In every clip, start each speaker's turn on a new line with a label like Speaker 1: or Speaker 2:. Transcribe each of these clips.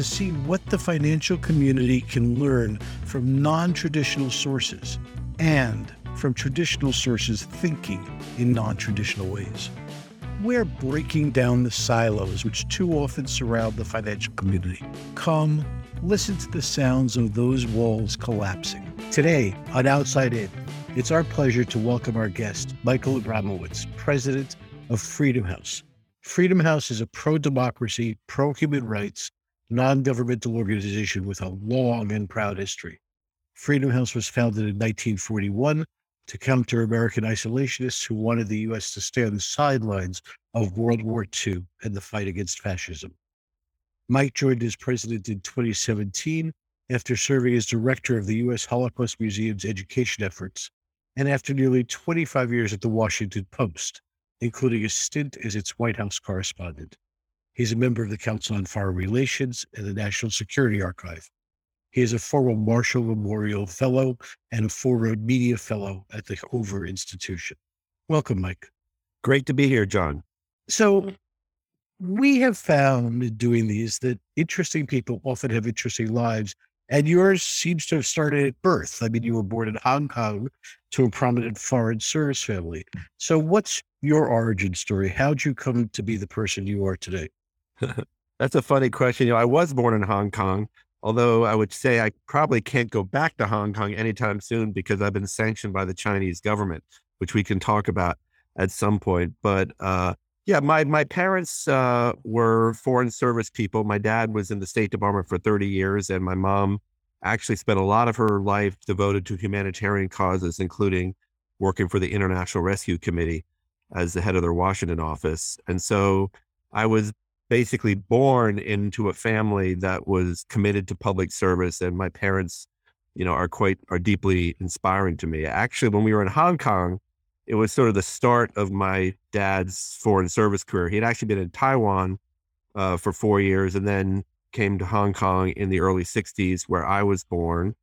Speaker 1: to see what the financial community can learn from non traditional sources and from traditional sources thinking in non traditional ways. We're breaking down the silos which too often surround the financial community. Come, listen to the sounds of those walls collapsing. Today on Outside In, it's our pleasure to welcome our guest, Michael Abramowitz, president of Freedom House. Freedom House is a pro democracy, pro human rights, non governmental organization with a long and proud history. Freedom House was founded in 1941 to counter American isolationists who wanted the U.S. to stay on the sidelines of World War II and the fight against fascism. Mike joined as president in 2017 after serving as director of the U.S. Holocaust Museum's education efforts and after nearly 25 years at the Washington Post, including a stint as its White House correspondent. He's a member of the Council on Foreign Relations and the National Security Archive. He is a former Marshall Memorial Fellow and a former Media Fellow at the Hoover Institution. Welcome, Mike.
Speaker 2: Great to be here, Jon.
Speaker 1: So, we have found in doing these that interesting people often have interesting lives, and yours seems to have started at birth. I mean, you were born in Hong Kong to a prominent foreign service family. So, what's your origin story? How'd you come to be the person you are today?
Speaker 2: That's a funny question. You know, I was born in Hong Kong, although I would say I probably can't go back to Hong Kong anytime soon because I've been sanctioned by the Chinese government, which we can talk about at some point. But uh, yeah, my my parents uh, were foreign service people. My dad was in the State Department for 30 years, and my mom actually spent a lot of her life devoted to humanitarian causes, including working for the International Rescue Committee as the head of their Washington office. And so I was basically born into a family that was committed to public service and my parents you know are quite are deeply inspiring to me. Actually when we were in hong kong it was sort of the start of my dad's foreign service career. He had actually been in taiwan uh, for four years and then came to hong kong in the early 60s where i was born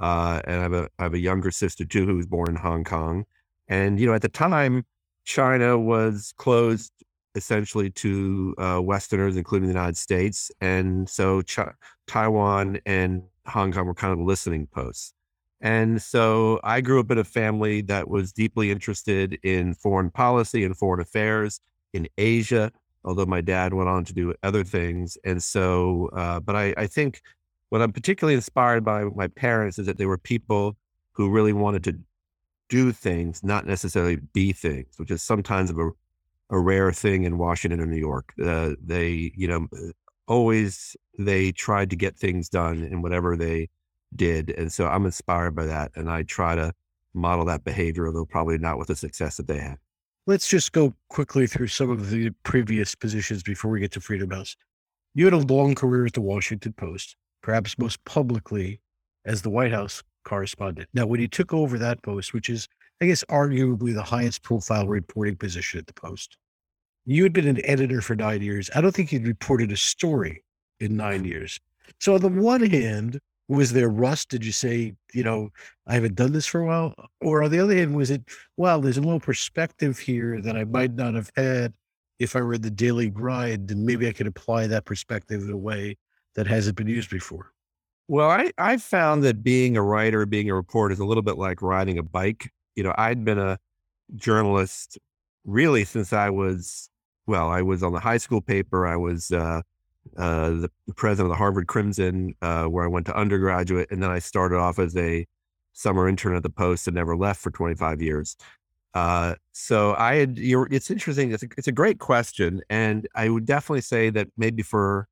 Speaker 2: uh, and I have, a, I have a younger sister too who was born in hong kong. And you know at the time china was closed essentially to uh, Westerners, including the United States. And so Ch- Taiwan and Hong Kong were kind of listening posts. And so I grew up in a family that was deeply interested in foreign policy and foreign affairs in Asia, although my dad went on to do other things. And so, uh, but I, I think what I'm particularly inspired by my parents is that they were people who really wanted to do things, not necessarily be things, which is sometimes of a a rare thing in Washington and New York. Uh, they, you know, always they tried to get things done in whatever they did, and so I'm inspired by that, and I try to model that behavior, although probably not with the success that they had.
Speaker 1: Let's just go quickly through some of the previous positions before we get to Freedom House. You had a long career at the Washington Post, perhaps most publicly as the White House correspondent. Now, when you took over that post, which is I guess, arguably the highest profile reporting position at the Post. You had been an editor for nine years. I don't think you'd reported a story in nine years. So, on the one hand, was there rust? Did you say, you know, I haven't done this for a while? Or on the other hand, was it, well, there's a little perspective here that I might not have had if I read the daily grind, and maybe I could apply that perspective in a way that hasn't been used before?
Speaker 2: Well, I, I found that being a writer, being a reporter is a little bit like riding a bike you know, I'd been a journalist really since I was, well, I was on the high school paper. I was uh, uh, the president of the Harvard Crimson, uh, where I went to undergraduate. And then I started off as a summer intern at the Post and never left for 25 years. Uh, so I had, it's interesting. It's a, it's a great question. And I would definitely say that maybe for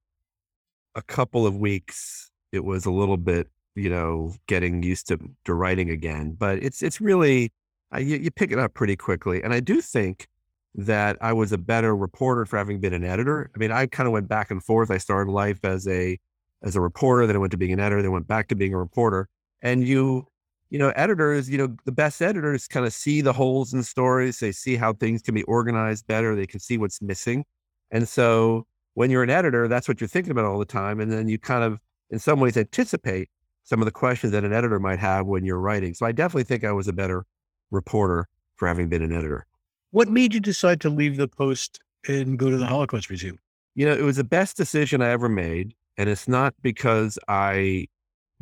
Speaker 2: a couple of weeks, it was a little bit you know, getting used to, to writing again. But it's it's really uh, you, you pick it up pretty quickly. And I do think that I was a better reporter for having been an editor. I mean, I kind of went back and forth. I started life as a as a reporter, then I went to being an editor, then went back to being a reporter. And you you know, editors, you know, the best editors kind of see the holes in stories. They see how things can be organized better. They can see what's missing. And so when you're an editor, that's what you're thinking about all the time. And then you kind of, in some ways, anticipate some of the questions that an editor might have when you're writing. So I definitely think I was a better reporter for having been an editor.
Speaker 1: What made you decide to leave the Post and go to the Holocaust Museum?
Speaker 2: You know, it was the best decision I ever made. And it's not because I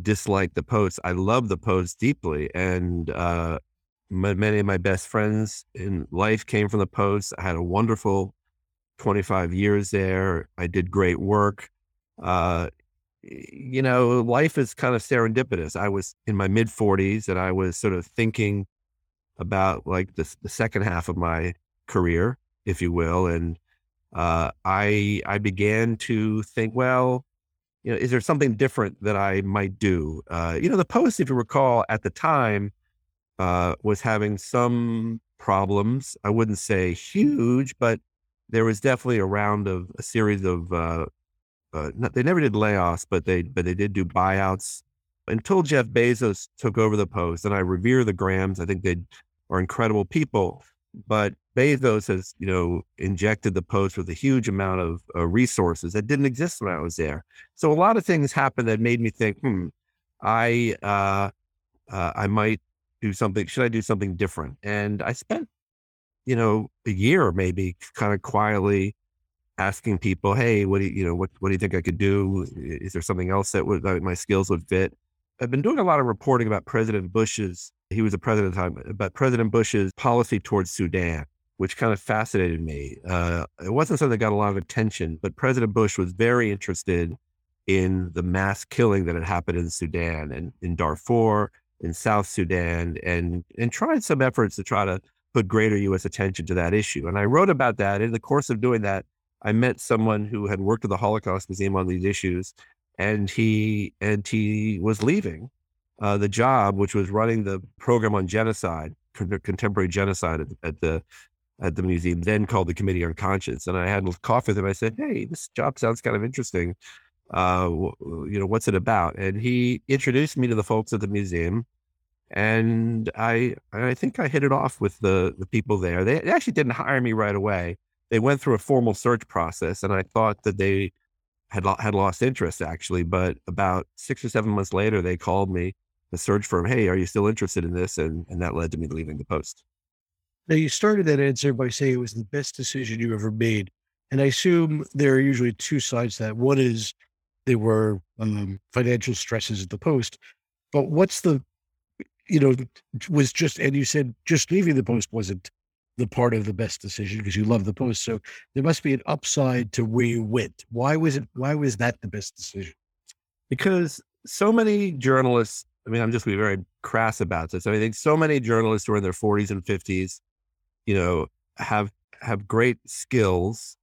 Speaker 2: dislike the Post. I love the Post deeply. And uh, my, many of my best friends in life came from the Post. I had a wonderful 25 years there. I did great work. Uh, you know, life is kind of serendipitous. I was in my mid 40s and I was sort of thinking about like the, the second half of my career, if you will. And uh, I I began to think, well, you know, is there something different that I might do? Uh, you know, the Post, if you recall, at the time uh, was having some problems. I wouldn't say huge, but there was definitely a round of a series of. Uh, they never did layoffs, but they but they did do buyouts until Jeff Bezos took over the Post. And I revere the Grahams. I think they are incredible people, but Bezos has, you know, injected the post with a huge amount of uh, resources that didn't exist when I was there. So a lot of things happened that made me think, hmm, I, uh, uh, I might do something. Should I do something different? And I spent, you know, a year maybe kind of quietly asking people, Hey, what do you, you know, what, what do you think I could do? Is there something else that would, that my skills would fit? I've been doing a lot of reporting about President Bush's, he was the president at the time, about President Bush's policy towards Sudan which kind of fascinated me. Uh, it wasn't something that got a lot of attention, but President Bush was very interested in the mass killing that had happened in Sudan and in Darfur, in South Sudan, and and tried some efforts to try to put greater U.S. attention to that issue. And I wrote about that. In the course of doing that, I met someone who had worked at the Holocaust Museum on these issues, and he and he was leaving uh, the job, which was running the program on genocide, contemporary genocide at, at the at the museum, then called the Committee on Conscience. And I had a coffee with him. I said, Hey, this job sounds kind of interesting. Uh, you know, what's it about? And he introduced me to the folks at the museum. And I, I think I hit it off with the, the people there. They actually didn't hire me right away. They went through a formal search process, and I thought that they had had lost interest actually. But about six or seven months later, they called me, the search firm. Hey, are you still interested in this? And and that led to me leaving the post.
Speaker 1: Now, you started that answer by saying it was the best decision you ever made. And I assume there are usually two sides to that. One is there were um, financial stresses at the post, but what's the, you know, was just, and you said just leaving the post wasn't the part of the best decision because you love the post. So there must be an upside to where you went. Why was it, why was that the best decision?
Speaker 2: Because so many journalists, I mean, I'm just being very crass about this. I mean, I think so many journalists who are in their 40s and 50s you know, have have great skills.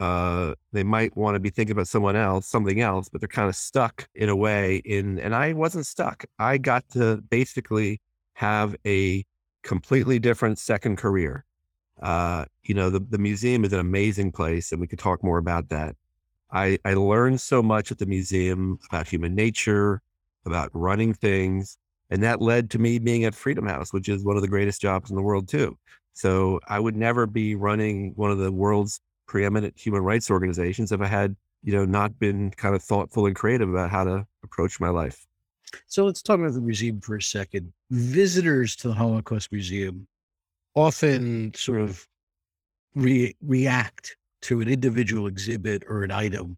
Speaker 2: Uh, they might want to be thinking about someone else, something else, but they're kind of stuck in a way. In and I wasn't stuck. I got to basically have a completely different second career. Uh, you know, the, the museum is an amazing place, and we could talk more about that. I, I learned so much at the museum about human nature, about running things, and that led to me being at Freedom House, which is one of the greatest jobs in the world too. So I would never be running one of the world's preeminent human rights organizations if I had, you know, not been kind of thoughtful and creative about how to approach my life.
Speaker 1: So let's talk about the museum for a second. Visitors to the Holocaust Museum often sort of re- react to an individual exhibit or an item.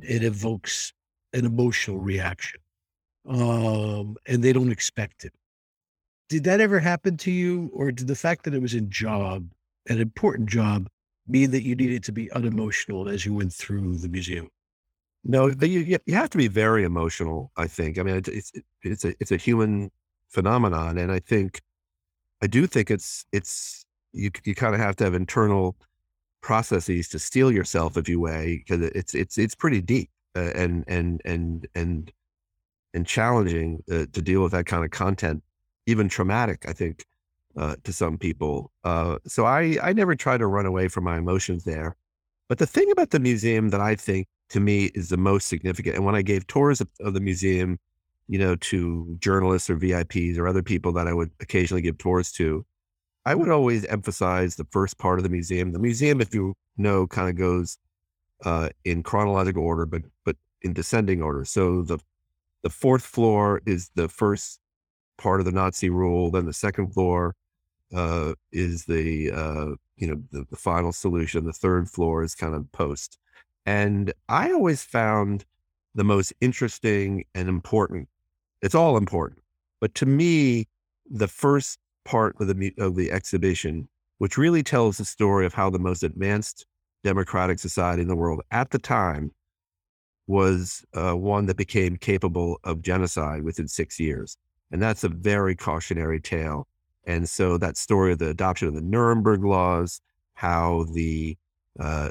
Speaker 1: It evokes an emotional reaction, um, and they don't expect it. Did that ever happen to you, or did the fact that it was a job, an important job, mean that you needed to be unemotional as you went through the museum?
Speaker 2: No, you you have to be very emotional. I think. I mean, it's it's it's a it's a human phenomenon, and I think I do think it's it's you you kind of have to have internal processes to steel yourself, if you way, because it's it's it's pretty deep uh, and and and and and challenging uh, to deal with that kind of content even traumatic, I think, uh, to some people. Uh, so I, I never try to run away from my emotions there. But the thing about the museum that I think to me is the most significant, and when I gave tours of, of the museum you know, to journalists or VIPs or other people that I would occasionally give tours to, I would always emphasize the first part of the museum. The museum, if you know, kind of goes uh, in chronological order, but but in descending order. So the the fourth floor is the first part of the Nazi rule. Then the second floor uh, is the uh, you know the, the final solution. The third floor is kind of post. And I always found the most interesting and important. It's all important, but to me, the first part of the of the exhibition, which really tells the story of how the most advanced democratic society in the world at the time was uh, one that became capable of genocide within six years, and that's a very cautionary tale. And so that story of the adoption of the Nuremberg laws, how the uh,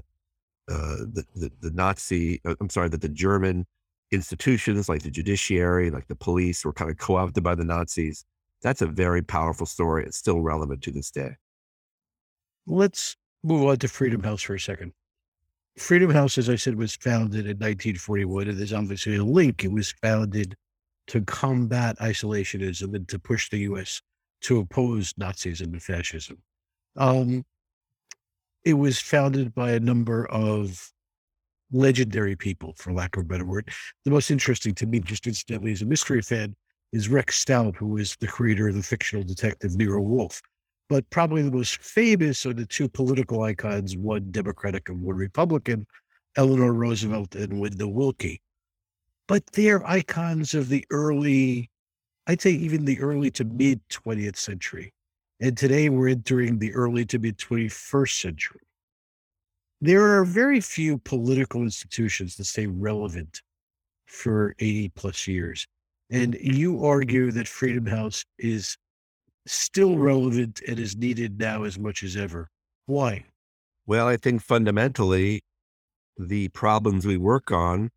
Speaker 2: uh, the, the, the Nazi, uh, I'm sorry, that the German institutions like the judiciary, like the police, were kind of co-opted by the Nazis. That's a very powerful story. It's still relevant to this day.
Speaker 1: Let's move on to Freedom House for a second. Freedom House, as I said, was founded in 1941, and there's obviously a link. It was founded to combat isolationism and to push the U.S. to oppose Nazism and fascism. Um, it was founded by a number of legendary people, for lack of a better word. The most interesting to me, just incidentally, as a mystery fan, is Rex Stout, who is the creator of the fictional detective Nero Wolfe. But probably the most famous are the two political icons, one Democratic and one Republican, Eleanor Roosevelt and Wendell Willkie. But they're icons of the early, I'd say even the early to mid 20th century. And today we're entering the early to mid 21st century. There are very few political institutions that stay relevant for 80 plus years. And you argue that Freedom House is still relevant and is needed now as much as ever. Why?
Speaker 2: Well, I think fundamentally, the problems we work on,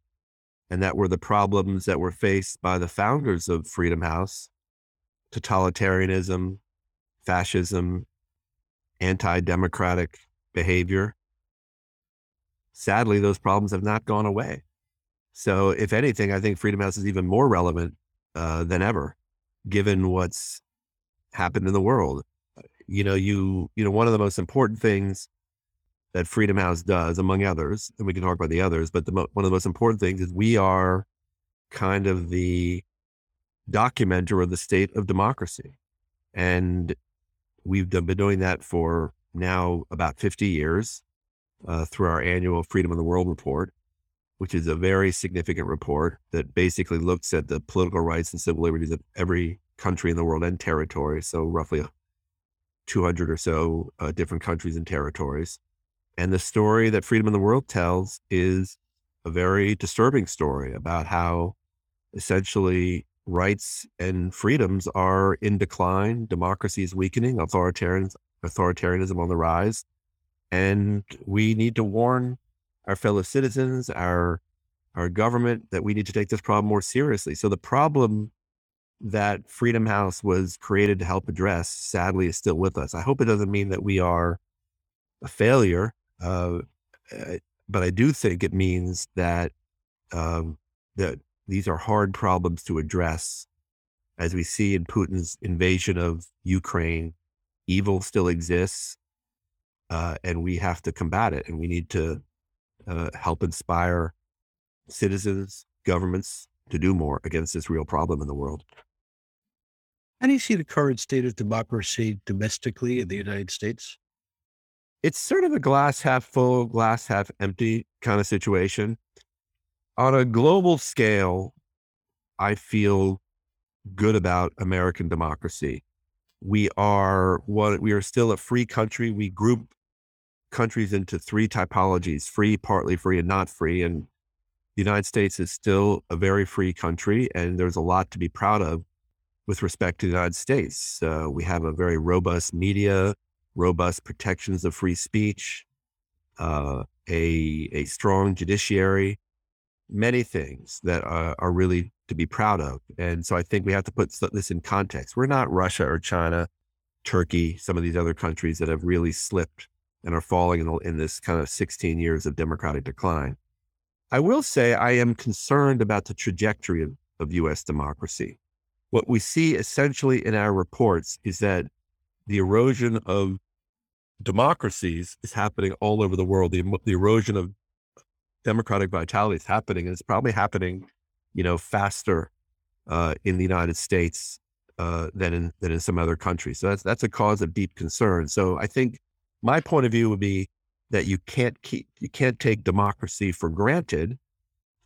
Speaker 2: and that were the problems that were faced by the founders of Freedom House totalitarianism, fascism, anti democratic behavior. Sadly, those problems have not gone away. So, if anything, I think Freedom House is even more relevant uh, than ever, given what's happened in the world. You know, you you know, one of the most important things that Freedom House does, among others, and we can talk about the others, but the mo- one of the most important things is we are kind of the documenter of the state of democracy, and we've been doing that for now about 50 years uh, through our annual Freedom of the World report, which is a very significant report that basically looks at the political rights and civil liberties of every country in the world and territory. So, roughly 200 or so uh, different countries and territories. And the story that Freedom of the World tells is a very disturbing story about how essentially rights and freedoms are in decline, democracy is weakening, authoritarianism on the rise. And we need to warn our fellow citizens, our our government that we need to take this problem more seriously. So the problem that Freedom House was created to help address, sadly, is still with us. I hope it doesn't mean that we are a failure, uh, eh, but I do think it means that um, that these are hard problems to address. As we see in Putin's invasion of Ukraine, evil still exists, uh, and we have to combat it. And we need to uh, help inspire citizens, governments to do more against this real problem in the world.
Speaker 1: How do you see the current state of democracy domestically in the United States?
Speaker 2: It's sort of a glass half full, glass half empty kind of situation. On a global scale, I feel good about American democracy. We are what we are still a free country. We group countries into three typologies: free, partly free, and not free. And the United States is still a very free country, and there's a lot to be proud of with respect to the United States. Uh, we have a very robust media, robust protections of free speech, uh, a, a strong judiciary, many things that are, are, really to be proud of. And so I think we have to put this in context. We're not Russia or China, Turkey, some of these other countries that have really slipped and are falling in, in this kind of 16 years of democratic decline. I will say I am concerned about the trajectory of of U.S. democracy. What we see essentially in our reports is that the erosion of democracies is happening all over the world. The, the erosion of democratic vitality is happening, and it's probably happening, you know, faster uh, in the United States uh, than in than in some other countries. So that's that's a cause of deep concern. So I think my point of view would be that you can't keep you can't take democracy for granted,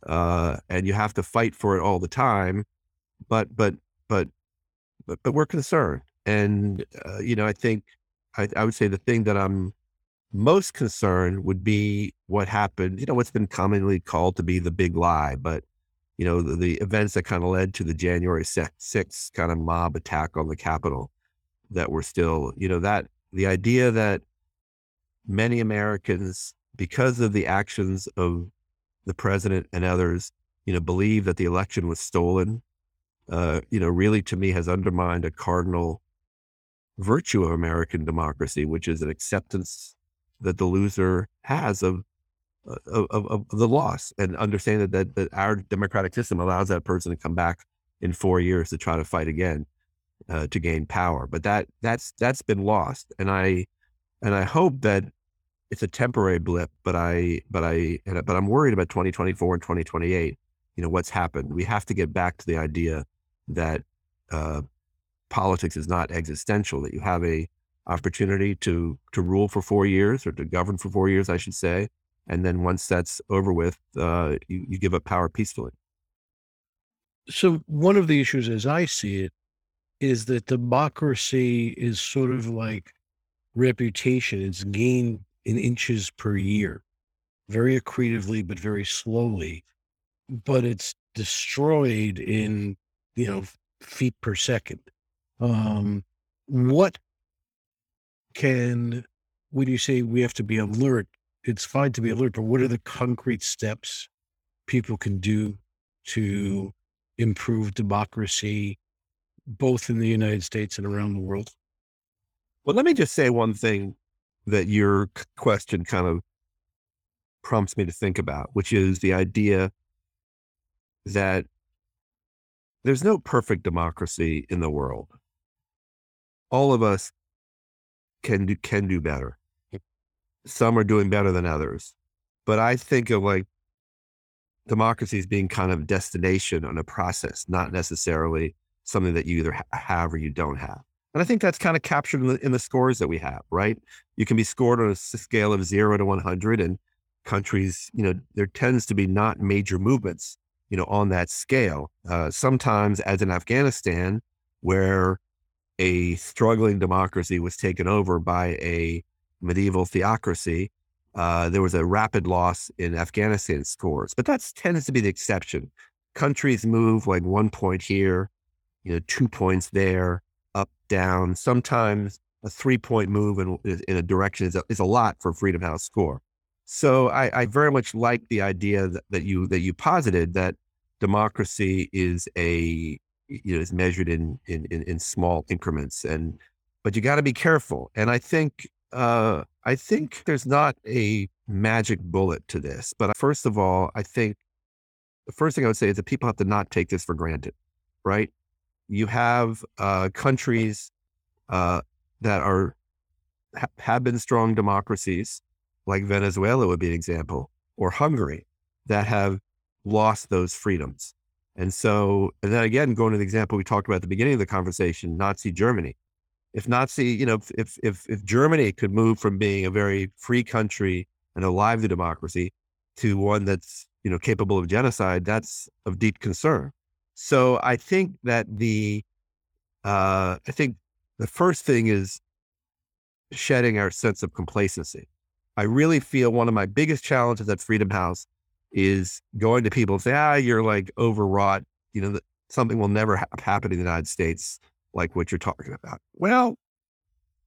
Speaker 2: uh, and you have to fight for it all the time. But but but but, but we're concerned, and uh, you know I think I, I would say the thing that I'm most concerned would be what happened. You know what's been commonly called to be the big lie, but you know, the, the events that kind of led to the January 6th kind of mob attack on the Capitol that were still, you know, that the idea that many Americans, because of the actions of the president and others, you know, believe that the election was stolen, uh, you know, really to me has undermined a cardinal virtue of American democracy, which is an acceptance that the loser has of of, of, of the loss and understanding that, that our democratic system allows that person to come back in four years to try to fight again uh, to gain power. But that that's that's been lost, and I and I hope that it's a temporary blip. But I but I but I'm worried about 2024 and 2028. You know what's happened. We have to get back to the idea that uh, politics is not existential. That you have a opportunity to to rule for four years or to govern for four years, I should say, and then once that's over with, uh, you, you give up power peacefully.
Speaker 1: So one of the issues, as I see it, is that democracy is sort of like reputation. It's gained in inches per year, very accretively, but very slowly. But it's destroyed in, you know, feet per second. Um, what can, when you say we have to be alert, it's fine to be alert, but what are the concrete steps people can do to improve democracy, both in the United States and around the world?
Speaker 2: Well, let me just say one thing that your question kind of prompts me to think about, which is the idea that there's no perfect democracy in the world. All of us can do can do better some are doing better than others. But I think of like democracy as being kind of destination on a process, not necessarily something that you either ha- have or you don't have. And I think that's kind of captured in the, in the, scores that we have, right? You can be scored on a scale of zero to 100 and countries, you know, there tends to be not major movements, you know, on that scale. Uh, sometimes as in Afghanistan, where a struggling democracy was taken over by a medieval theocracy, uh, there was a rapid loss in Afghanistan scores, but that tends to be the exception. Countries move like one point here, you know, two points there, up, down. Sometimes a three point move in, in a direction is a, is a lot for Freedom House score. So I, I very much like the idea that, that you that you posited that democracy is a you know is measured in in in, in small increments and but you got to be careful. And I think uh, I think there's not a magic bullet to this. But first of all, I think the first thing I would say is that people have to not take this for granted, right? You have uh, countries uh, that are ha- have been strong democracies, like Venezuela would be an example, or Hungary, that have lost those freedoms. And so, and then again, going to the example we talked about at the beginning of the conversation, Nazi Germany if Nazi, you know, if if if Germany could move from being a very free country and a lively democracy to one that's you know capable of genocide, that's of deep concern. So I think that the uh, I think the first thing is shedding our sense of complacency. I really feel one of my biggest challenges at Freedom House is going to people and say, ah, you're like overwrought. You know, something will never ha- happen in the United States like what you're talking about. Well,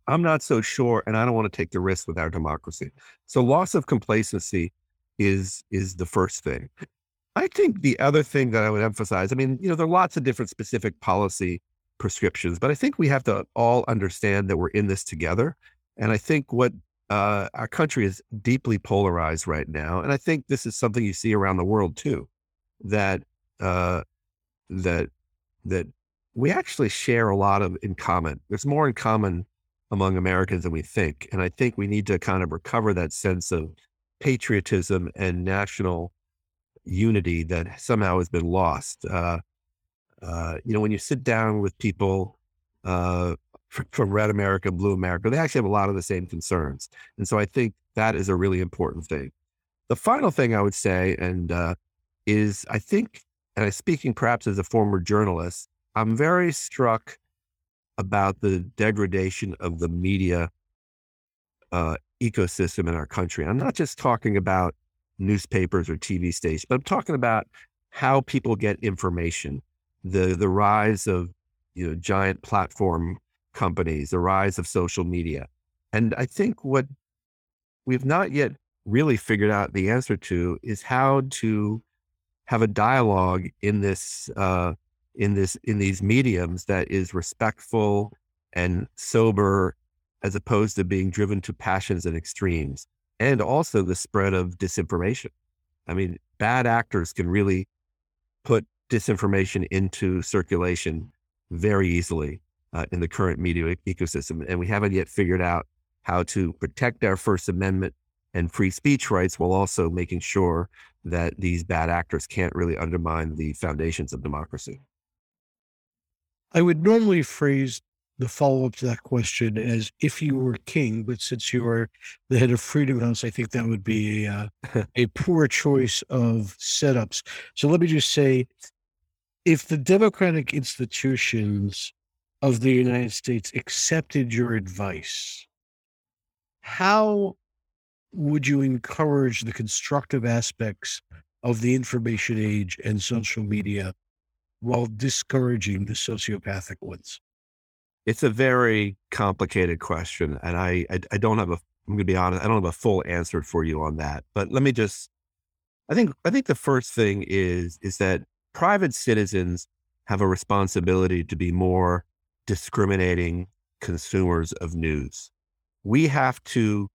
Speaker 2: I'm not so sure, and I don't want to take the risk with our democracy. So loss of complacency is is the first thing. I think the other thing that I would emphasize, I mean, you know, there are lots of different specific policy prescriptions, but I think we have to all understand that we're in this together. And I think what uh, our country is deeply polarized right now, and I think this is something you see around the world too, that uh, that that we actually share a lot of in common. There's more in common among Americans than we think, and I think we need to kind of recover that sense of patriotism and national unity that somehow has been lost. Uh, uh, you know, when you sit down with people uh, from Red America, Blue America, they actually have a lot of the same concerns, and so I think that is a really important thing. The final thing I would say, and uh, is I think, and I'm speaking perhaps as a former journalist, I'm very struck about the degradation of the media uh, ecosystem in our country. I'm not just talking about newspapers or TV stations, but I'm talking about how people get information, the the rise of you know giant platform companies, the rise of social media. And I think what we've not yet really figured out the answer to is how to have a dialogue in this uh, in this in these mediums that is respectful and sober as opposed to being driven to passions and extremes and also the spread of disinformation. I mean bad actors can really put disinformation into circulation very easily uh, in the current media ecosystem and we haven't yet figured out how to protect our first amendment and free speech rights while also making sure that these bad actors can't really undermine the foundations of democracy.
Speaker 1: I would normally phrase the follow up to that question as if you were king, but since you are the head of Freedom House, I think that would be a, uh, a poor choice of setups. So let me just say if the democratic institutions of the United States accepted your advice, how would you encourage the constructive aspects of the information age and social media while discouraging the sociopathic ones?
Speaker 2: It's a very complicated question, and I, I, I don't have a. I'm going to be honest. I don't have a full answer for you on that. But let me just. I think I think the first thing is is that private citizens have a responsibility to be more discriminating consumers of news. We have to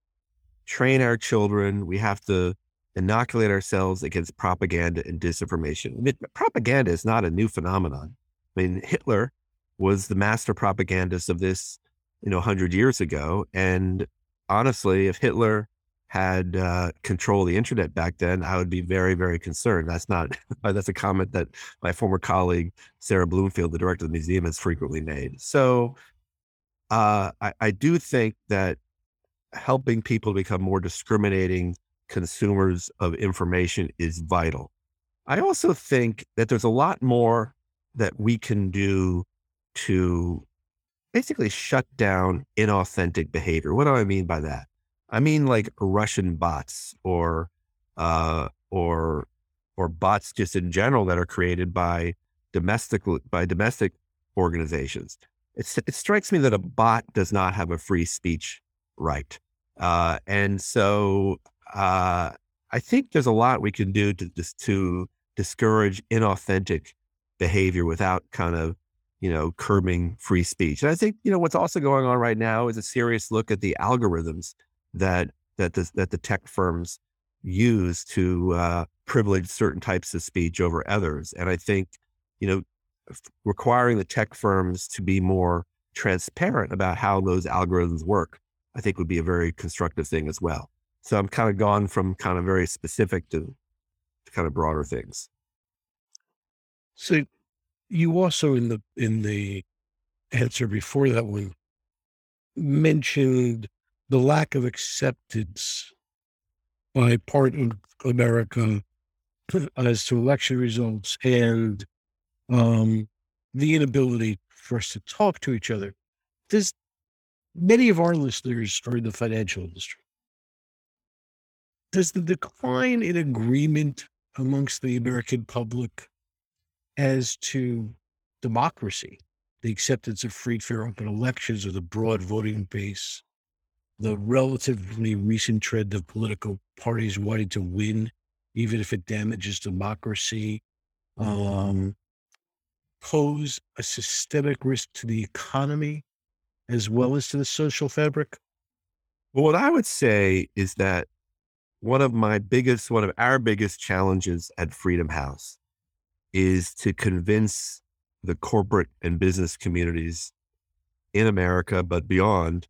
Speaker 2: train our children. We have to inoculate ourselves against propaganda and disinformation. I mean, propaganda is not a new phenomenon. I mean, Hitler was the master propagandist of this, you know, 100 years ago. And honestly, if Hitler had uh, control of the internet back then, I would be very, very concerned. That's not, that's a comment that my former colleague, Sara Bloomfield, the director of the museum, has frequently made. So uh, I, I do think that helping people become more discriminating consumers of information is vital. I also think that there's a lot more that we can do to basically shut down inauthentic behavior. What do I mean by that? I mean like Russian bots or uh, or or bots just in general that are created by domestic by domestic organizations. It strikes me that a bot does not have a free speech right, uh, and so uh, I think there's a lot we can do to to discourage inauthentic behavior without kind of you know curbing free speech. And I think you know what's also going on right now is a serious look at the algorithms that that the, that the tech firms use to uh, privilege certain types of speech over others. And I think you know requiring the tech firms to be more transparent about how those algorithms work, I think would be a very constructive thing as well. So I'm kind of gone from kind of very specific to, to kind of broader things.
Speaker 1: So you also in the in the answer before that one mentioned the lack of acceptance by part of America as to election results and um, the inability for us to talk to each other. There's many of our listeners are in the financial industry does the decline in agreement amongst the American public as to democracy, the acceptance of free, fair, open elections, or the broad voting base, the relatively recent trend of political parties wanting to win, even if it damages democracy, um, pose a systemic risk to the economy as well as to the social fabric?
Speaker 2: Well, what I would say is that one of my biggest, one of our biggest challenges at Freedom House is to convince the corporate and business communities in America, but beyond,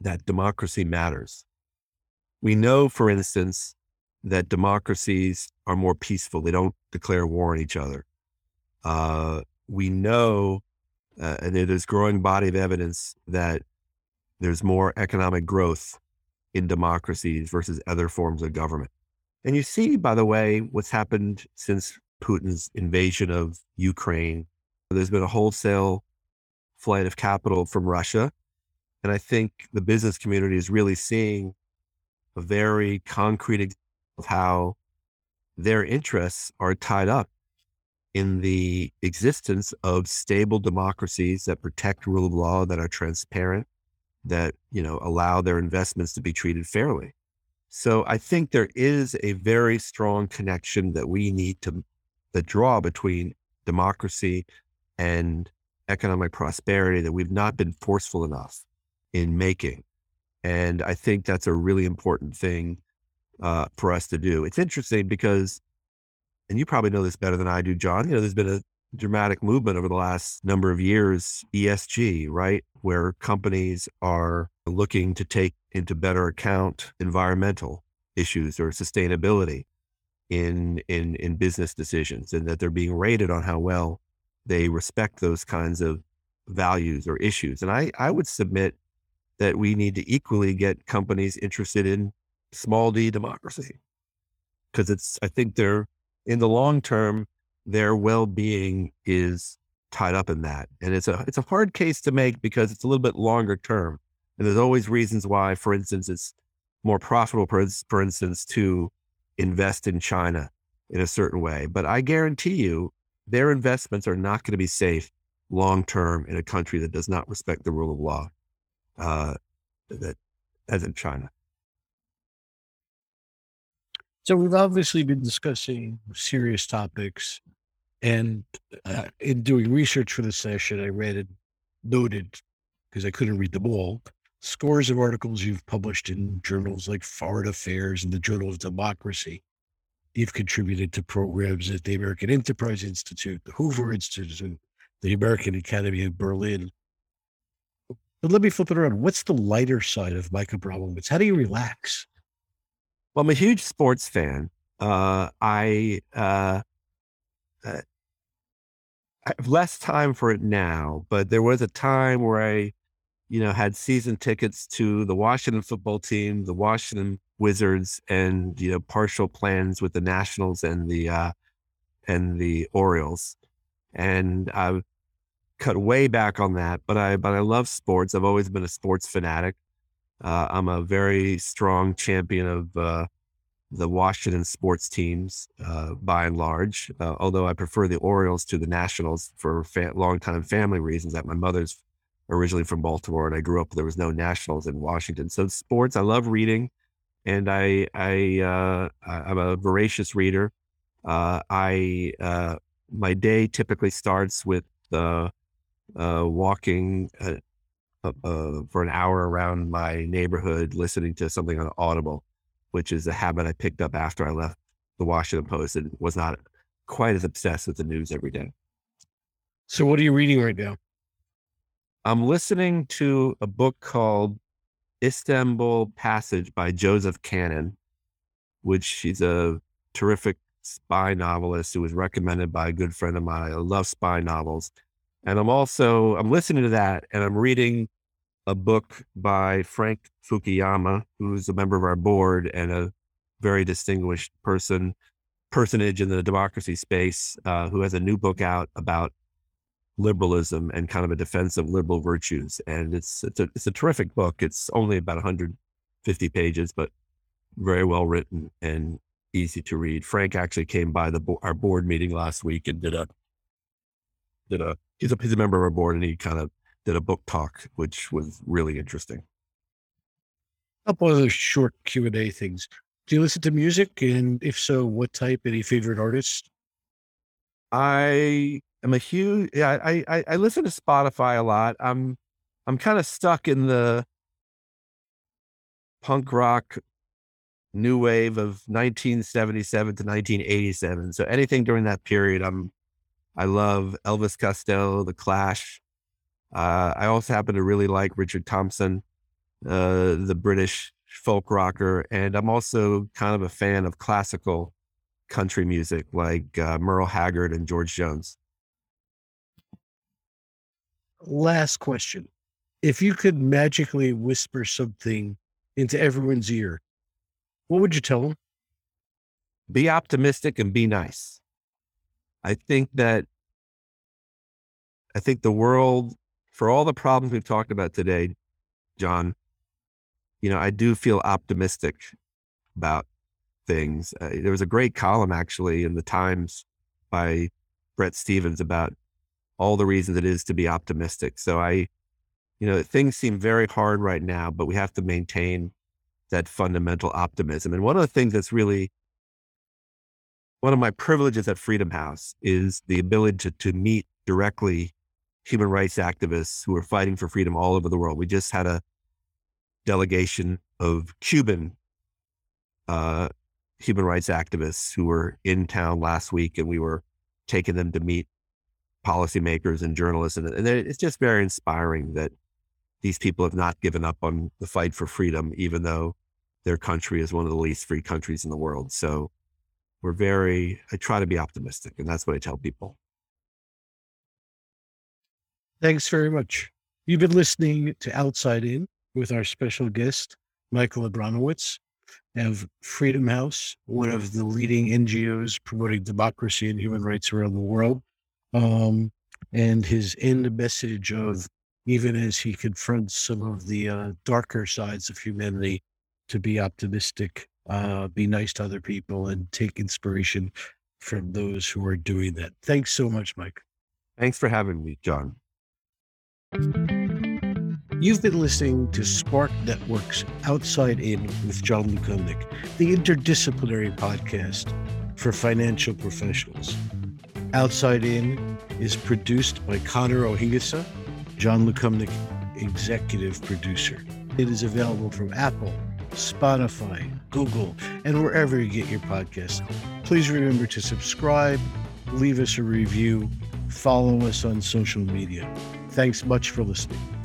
Speaker 2: that democracy matters. We know, for instance, that democracies are more peaceful. They don't declare war on each other. Uh, we know, uh, and there's growing body of evidence that there's more economic growth in democracies versus other forms of government. And you see, by the way, what's happened since Putin's invasion of Ukraine. There's been a wholesale flight of capital from Russia. And I think the business community is really seeing a very concrete example of how their interests are tied up in the existence of stable democracies that protect rule of law, that are transparent, that you know allow their investments to be treated fairly. So I think there is a very strong connection that we need to the draw between democracy and economic prosperity that we've not been forceful enough in making. And I think that's a really important thing uh, for us to do. It's interesting because, and you probably know this better than I do, Jon. You know, there's been a dramatic movement over the last number of years, ESG, right? Where companies are looking to take into better account environmental issues or sustainability in in in business decisions and that they're being rated on how well they respect those kinds of values or issues. And I, I would submit that we need to equally get companies interested in small d democracy. Because it's i think they're in the long term their well-being is tied up in that. And it's a it's a hard case to make because it's a little bit longer term. And there's always reasons why for instance it's more profitable for, for instance to invest in china in a certain way but i guarantee you their investments are not going to be safe long term in a country that does not respect the rule of law uh, that as in china
Speaker 1: So we've obviously been discussing serious topics, and uh, in doing research for the session, I read and noted because I couldn't read them all. Scores of articles you've published in journals like Foreign Affairs and the Journal of Democracy. You've contributed to programs at the American Enterprise Institute, the Hoover Institute, the American Academy of Berlin. But let me flip it around. What's the lighter side of Mike Abramowitz? How do you relax?
Speaker 2: Well, I'm a huge sports fan. Uh, I, uh, uh, I have less time for it now, but there was a time where I, you know, had season tickets to the Washington football team, the Washington Wizards, and you know, partial plans with the Nationals and the uh, and the Orioles, and I've cut way back on that. But I but I love sports. I've always been a sports fanatic. Uh, I'm a very strong champion of uh, the Washington sports teams uh, by and large, uh, although I prefer the Orioles to the Nationals for fa- long-time family reasons. That my mother's originally from Baltimore, and I grew up there was no Nationals in Washington. So sports, I love reading, and I I uh, I'm a voracious reader. Uh, I my day typically starts with walking uh, uh, for an hour around my neighborhood listening to something on Audible, which is a habit I picked up after I left the Washington Post and was not quite as obsessed with the news every day.
Speaker 1: So, what are you reading right now?
Speaker 2: I'm listening to a book called Istanbul Passage by Joseph Kanon, which he's a terrific spy novelist who was recommended by a good friend of mine. I love spy novels. And I'm also I'm listening to that and I'm reading a book by Frank Fukuyama, who's a member of our board and a very distinguished person personage in the democracy space, uh, who has a new book out about liberalism and kind of a defense of liberal virtues. And it's it's a it's a terrific book. It's only about 150 pages, but very well written and easy to read. Frank actually came by the our board meeting last week and did a did a he's a he's a member of our board and he kind of did a book talk, which was really interesting.
Speaker 1: A couple other short Q and A things. Do you listen to music, and if so, what type? Any favorite artists?
Speaker 2: I am a huge yeah. I I, I listen to Spotify a lot. I'm I'm kind of stuck in the punk rock new wave of 1977 to 1987. So anything during that period, I'm I love Elvis Costello, The Clash. Uh, I also happen to really like Richard Thompson, uh, the British folk rocker, and I'm also kind of a fan of classical country music like uh, Merle Haggard and George Jones.
Speaker 1: Last question. If you could magically whisper something into everyone's ear, what would you tell them?
Speaker 2: Be optimistic and be nice. I think that I think the world, for all the problems we've talked about today, Jon, you know, I do feel optimistic about things. Uh, there was a great column actually in the Times by Bret Stephens about all the reasons it is to be optimistic. So I, you know, things seem very hard right now, but we have to maintain that fundamental optimism. And one of the things that's really one of my privileges at Freedom House is the ability to, to meet directly human rights activists who are fighting for freedom all over the world. We just had a delegation of Cuban uh, human rights activists who were in town last week, and we were taking them to meet policymakers and journalists. And, and it's just very inspiring that these people have not given up on the fight for freedom, even though their country is one of the least free countries in the world. So we're very, I try to be optimistic, and that's what I tell people.
Speaker 1: Thanks very much. You've been listening to Outside In with our special guest, Michael Abramowitz of Freedom House, one of the leading NGOs promoting democracy and human rights around the world. Um, and his end message of even as he confronts some of the uh, darker sides of humanity, to be optimistic, uh, be nice to other people, and take inspiration from those who are doing that. Thanks so much, Mike.
Speaker 2: Thanks for having me, Jon.
Speaker 1: You've been listening to Spark Network's Outside In with Jon Lukomnik, the interdisciplinary podcast for financial professionals. Outside In is produced by Connor O'Higasa Jon Lukomnik, executive producer. It is available from Apple, Spotify, Google, and wherever you get your podcasts. Please remember to subscribe, leave us a review, follow us on social media. Thanks much for listening.